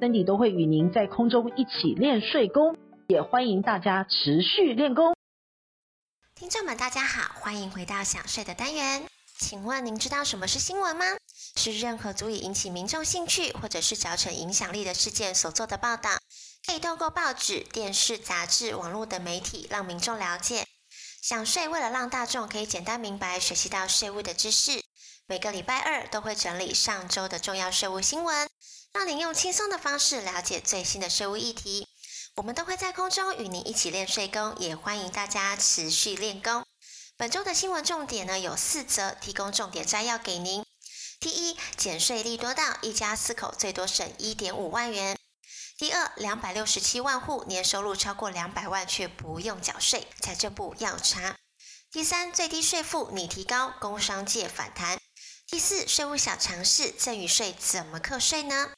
森迪都会与您在空中一起练睡功，也欢迎大家持续练功。听众们，大家好，欢迎回到想睡的单元。请问您知道什么是新闻吗？是任何足以引起民众兴趣或者是造成影响力的事件所做的报道，可以透过报纸、电视、杂志、网络等媒体让民众了解。想睡为了让大众可以简单明白学习到税务的知识，每个礼拜二都会整理上周的重要税务新闻。让您用轻松的方式了解最新的税务议题，我们都会在空中与您一起练税功，也欢迎大家持续练功。本周的新闻重点呢有四则，提供重点摘要给您。第一，减税利多到，一家四口最多省一点五万元。第二，两百六十七万户年收入超过两百万却不用缴税，财政部要查。第三，最低税负拟提高，工商界反弹。第四，税务小常识，赠与税怎么课税呢？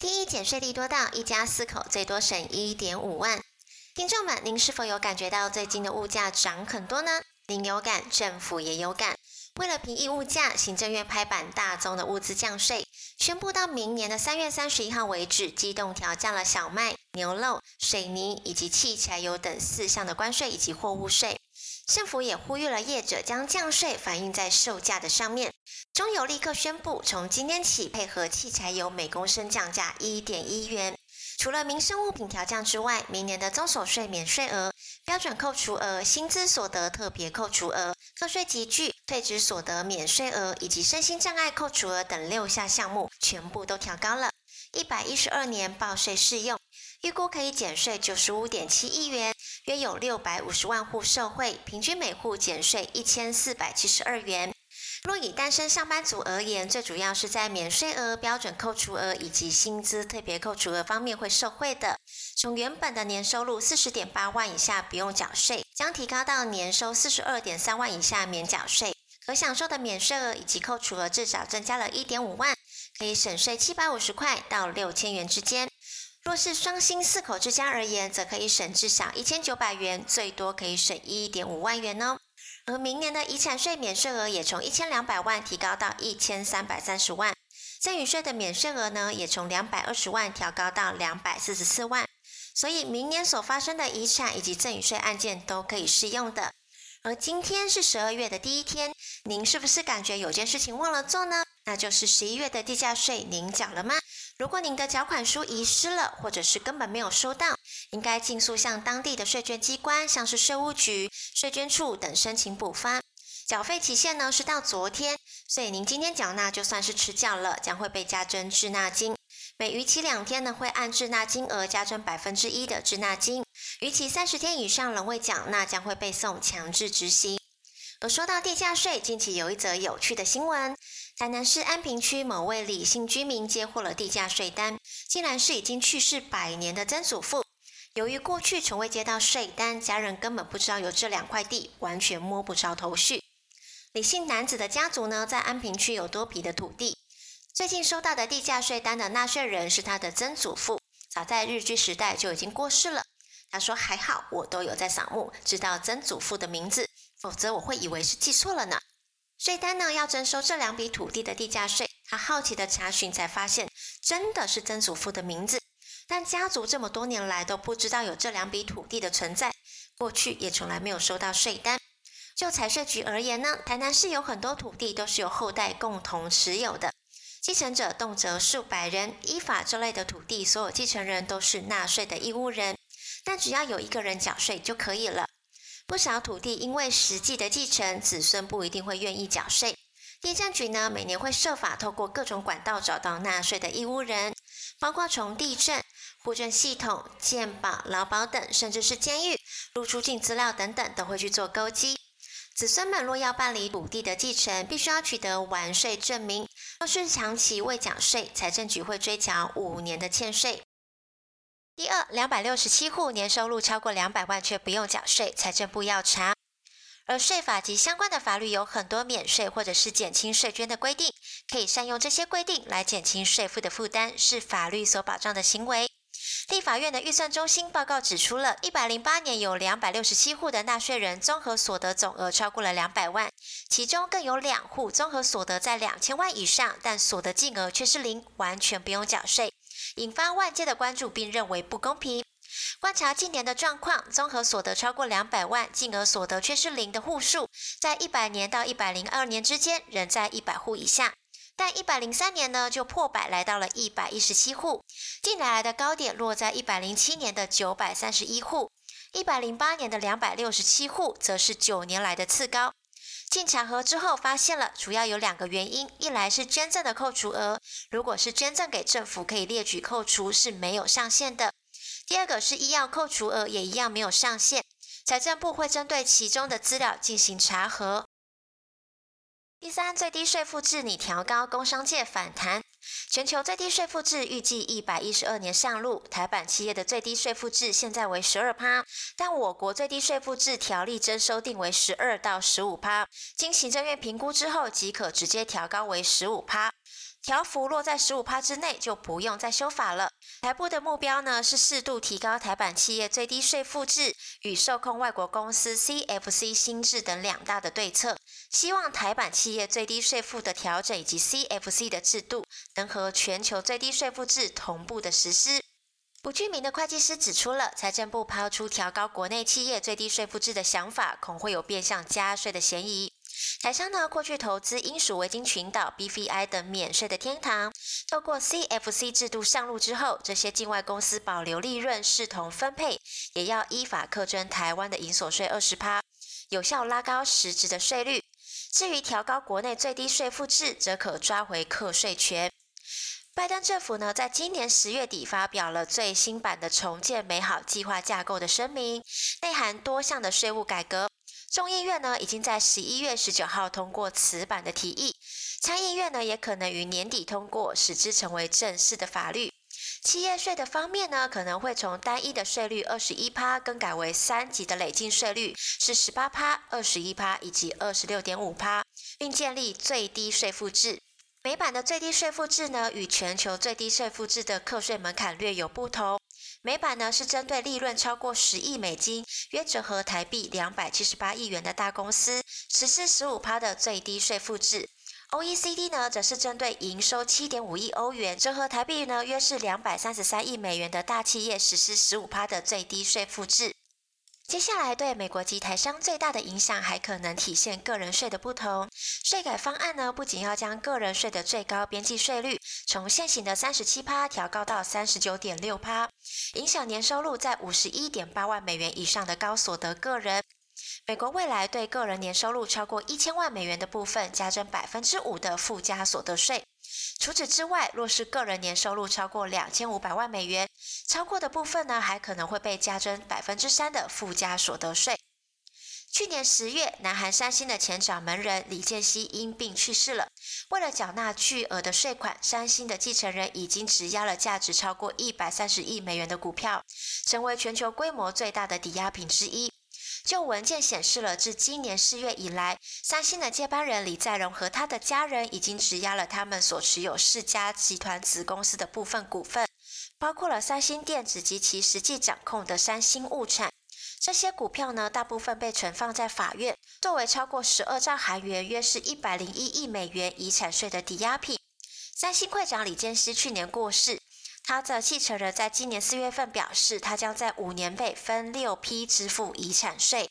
第一，减税利多到，一家四口最多省一点五万。听众们，您是否有感觉到最近的物价涨很多呢？您有感，政府也有感。为了平抑物价，行政院拍板大宗的物资降税，宣布到明年的三月三十一号为止，机动调降了小麦、牛肉、水泥以及汽柴油等四项的关税以及货物税。政府也呼吁了业者将降税反映在售价的上面。中油立刻宣布，从今天起配合汽柴油每公升降价一点一元。除了民生物品调降之外，明年的综所税免税额、标准扣除额、薪资所得特别扣除额、课税集聚、退职所得免税额以及身心障碍扣除额等六项项目，全部都调高了。一百一十二年报税适用，预估可以减税九十五点七亿元，约有六百五十万户受惠，平均每户减税一千四百七十二元。若以单身上班族而言，最主要是在免税额、标准扣除额以及薪资特别扣除额方面会受惠的。从原本的年收入四十点八万以下不用缴税，将提高到年收四十二点三万以下免缴税，可享受的免税额以及扣除额至少增加了一点五万，可以省税七百五十块到六千元之间。若是双薪四口之家而言，则可以省至少一千九百元，最多可以省一点五万元哦。而明年的遗产税免税额也从一千两百万提高到一千三百三十万，赠与税的免税额呢，也从两百二十万调高到两百四十四万，所以明年所发生的遗产以及赠与税案件都可以适用的。而今天是十二月的第一天，您是不是感觉有件事情忘了做呢？那就是十一月的地价税，您缴了吗？如果您的缴款书遗失了，或者是根本没有收到，应该尽速向当地的税捐机关，像是税务局、税捐处等申请补发。缴费期限呢是到昨天，所以您今天缴纳就算是迟缴了，将会被加征滞纳金。每逾期两天呢，会按滞纳金额加征百分之一的滞纳金；逾期三十天以上仍未缴纳，将会被送强制执行。而说到地价税，近期有一则有趣的新闻。台南市安平区某位李姓居民接获了地价税单，竟然是已经去世百年的曾祖父。由于过去从未接到税单，家人根本不知道有这两块地，完全摸不着头绪。李姓男子的家族呢，在安平区有多笔的土地。最近收到的地价税单的纳税人是他的曾祖父，早在日据时代就已经过世了。他说：“还好，我都有在扫墓，知道曾祖父的名字，否则我会以为是记错了呢。”税单呢，要征收这两笔土地的地价税，他好奇的查询才发现，真的是曾祖父的名字，但家族这么多年来都不知道有这两笔土地的存在，过去也从来没有收到税单。就财税局而言呢，台南市有很多土地都是由后代共同持有的，继承者动辄数百人，依法这类的土地，所有继承人都是纳税的义务人，但只要有一个人缴税就可以了。不少土地因为实际的继承，子孙不一定会愿意缴税。地政局呢，每年会设法透过各种管道找到纳税的义务人，包括从地震、户政系统、健保、劳保等，甚至是监狱、入出境资料等等，都会去做勾稽。子孙们若要办理土地的继承，必须要取得完税证明。若是长期未缴税，财政局会追缴五年的欠税。第二，两百六十七户年收入超过两百万却不用缴税，财政部要查。而税法及相关的法律有很多免税或者是减轻税捐的规定，可以善用这些规定来减轻税负的负担，是法律所保障的行为。立法院的预算中心报告指出了，一百零八年有两百六十七户的纳税人综合所得总额超过了两百万，其中更有两户综合所得在两千万以上，但所得净额却是零，完全不用缴税，引发外界的关注，并认为不公平。观察近年的状况，综合所得超过两百万，净额所得却是零的户数，在一百年到一百零二年之间，仍在一百户以下。但一百零三年呢，就破百，来到了一百一十七户。近来来的高点落在一百零七年的九百三十一户，一百零八年的两百六十七户，则是九年来的次高。进查核之后，发现了主要有两个原因：一来是捐赠的扣除额，如果是捐赠给政府，可以列举扣除，是没有上限的；第二个是医药扣除额，也一样没有上限。财政部会针对其中的资料进行查核。第三，最低税负制拟调高，工商界反弹。全球最低税负制预计一百一十二年上路，台版企业的最低税负制现在为十二趴，但我国最低税负制条例征收定为十二到十五趴，经行政院评估之后即可直接调高为十五趴。条幅落在十五趴之内，就不用再修法了。台部的目标呢，是适度提高台版企业最低税负制与受控外国公司 CFC 新制等两大的对策，希望台版企业最低税负的调整以及 CFC 的制度能和全球最低税负制同步的实施。不具名的会计师指出了，财政部抛出调高国内企业最低税负制的想法，恐会有变相加税的嫌疑。台商呢，过去投资英属维京群岛、BVI 等免税的天堂，透过 CFC 制度上路之后，这些境外公司保留利润视同分配，也要依法课征台湾的营所税二十趴，有效拉高实质的税率。至于调高国内最低税负制，则可抓回课税权。拜登政府呢，在今年十月底发表了最新版的重建美好计划架构的声明，内含多项的税务改革。众议院呢，已经在十一月十九号通过此版的提议，参议院呢，也可能于年底通过，使之成为正式的法律。企业税的方面呢，可能会从单一的税率二十一趴更改为三级的累进税率，是十八趴、二十一趴以及二十六点五趴，并建立最低税负制。美版的最低税负制呢，与全球最低税负制的课税门槛略有不同。美版呢是针对利润超过十亿美金，约折合台币两百七十八亿元的大公司，实施十五趴的最低税负制。OECD 呢则是针对营收七点五亿欧元，折合台币呢约是两百三十三亿美元的大企业，实施十五趴的最低税负制。接下来，对美国及台商最大的影响，还可能体现个人税的不同。税改方案呢，不仅要将个人税的最高边际税率从现行的三十七趴调高到三十九点六趴，影响年收入在五十一点八万美元以上的高所得个人。美国未来对个人年收入超过一千万美元的部分，加征百分之五的附加所得税。除此之外，若是个人年收入超过两千五百万美元，超过的部分呢，还可能会被加征百分之三的附加所得税。去年十月，南韩三星的前掌门人李健熙因病去世了。为了缴纳巨额的税款，三星的继承人已经质押了价值超过一百三十亿美元的股票，成为全球规模最大的抵押品之一。就文件显示了，自今年四月以来，三星的接班人李在镕和他的家人已经质押了他们所持有世嘉集团子公司的部分股份，包括了三星电子及其实际掌控的三星物产。这些股票呢，大部分被存放在法院，作为超过十二兆韩元（约是一百零一亿美元）遗产税的抵押品。三星会长李健熙去年过世。他的继承人在今年四月份表示，他将在五年内分六批支付遗产税。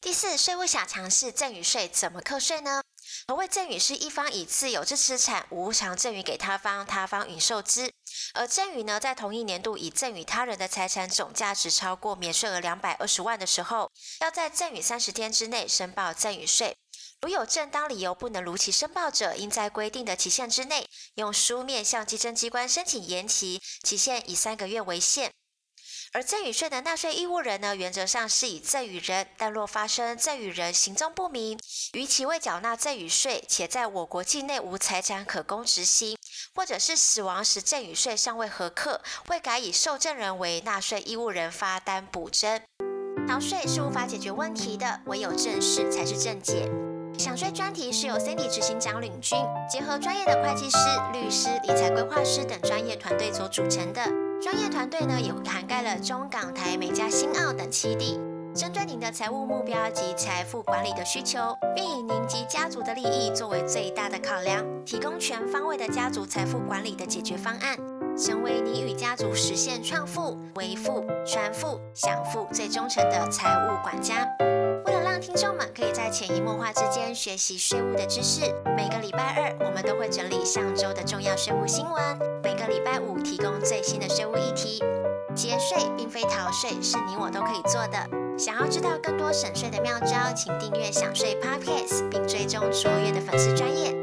第四，税务小常识，赠与税怎么课税呢？何谓赠与？是一方以自有之资产无偿赠与给他方，他方允受之。而赠与呢，在同一年度已赠与他人的财产总价值超过免税额两百二十万的时候，要在赠与三十天之内申报赠与税。如有正当理由不能如期申报者，应在规定的期限之内，用书面向稽征机关申请延期，期限以三个月为限。而赠与税的纳税义务人呢，原则上是以赠与人，但若发生赠与人行踪不明，逾期未缴纳赠与税，且在我国境内无财产可供执行，或者是死亡时赠与税尚未核课，会改以受赠人为纳税义务人发单补征。逃税是无法解决问题的，唯有正视才是正解。享税专题是由 Cindy 执行长领军，结合专业的会计师、律师、理财规划师等专业团队所组成的。专业团队呢，也涵盖了中港台、美加、新澳等七地，针对您的财务目标及财富管理的需求，并以您及家族的利益作为最大的考量，提供全方位的家族财富管理的解决方案，成为你与家族实现创富、为富、传富、享富最忠诚的财务管家。为了让听众们可以在潜移默化之间学习税务的知识，每个礼拜二我们都会整理上周的重要税务新闻，每个礼拜五提供最新的税务议题。节税并非逃税，是你我都可以做的。想要知道更多省税的妙招，请订阅想税 Podcast，并追踪卓越的粉丝专业，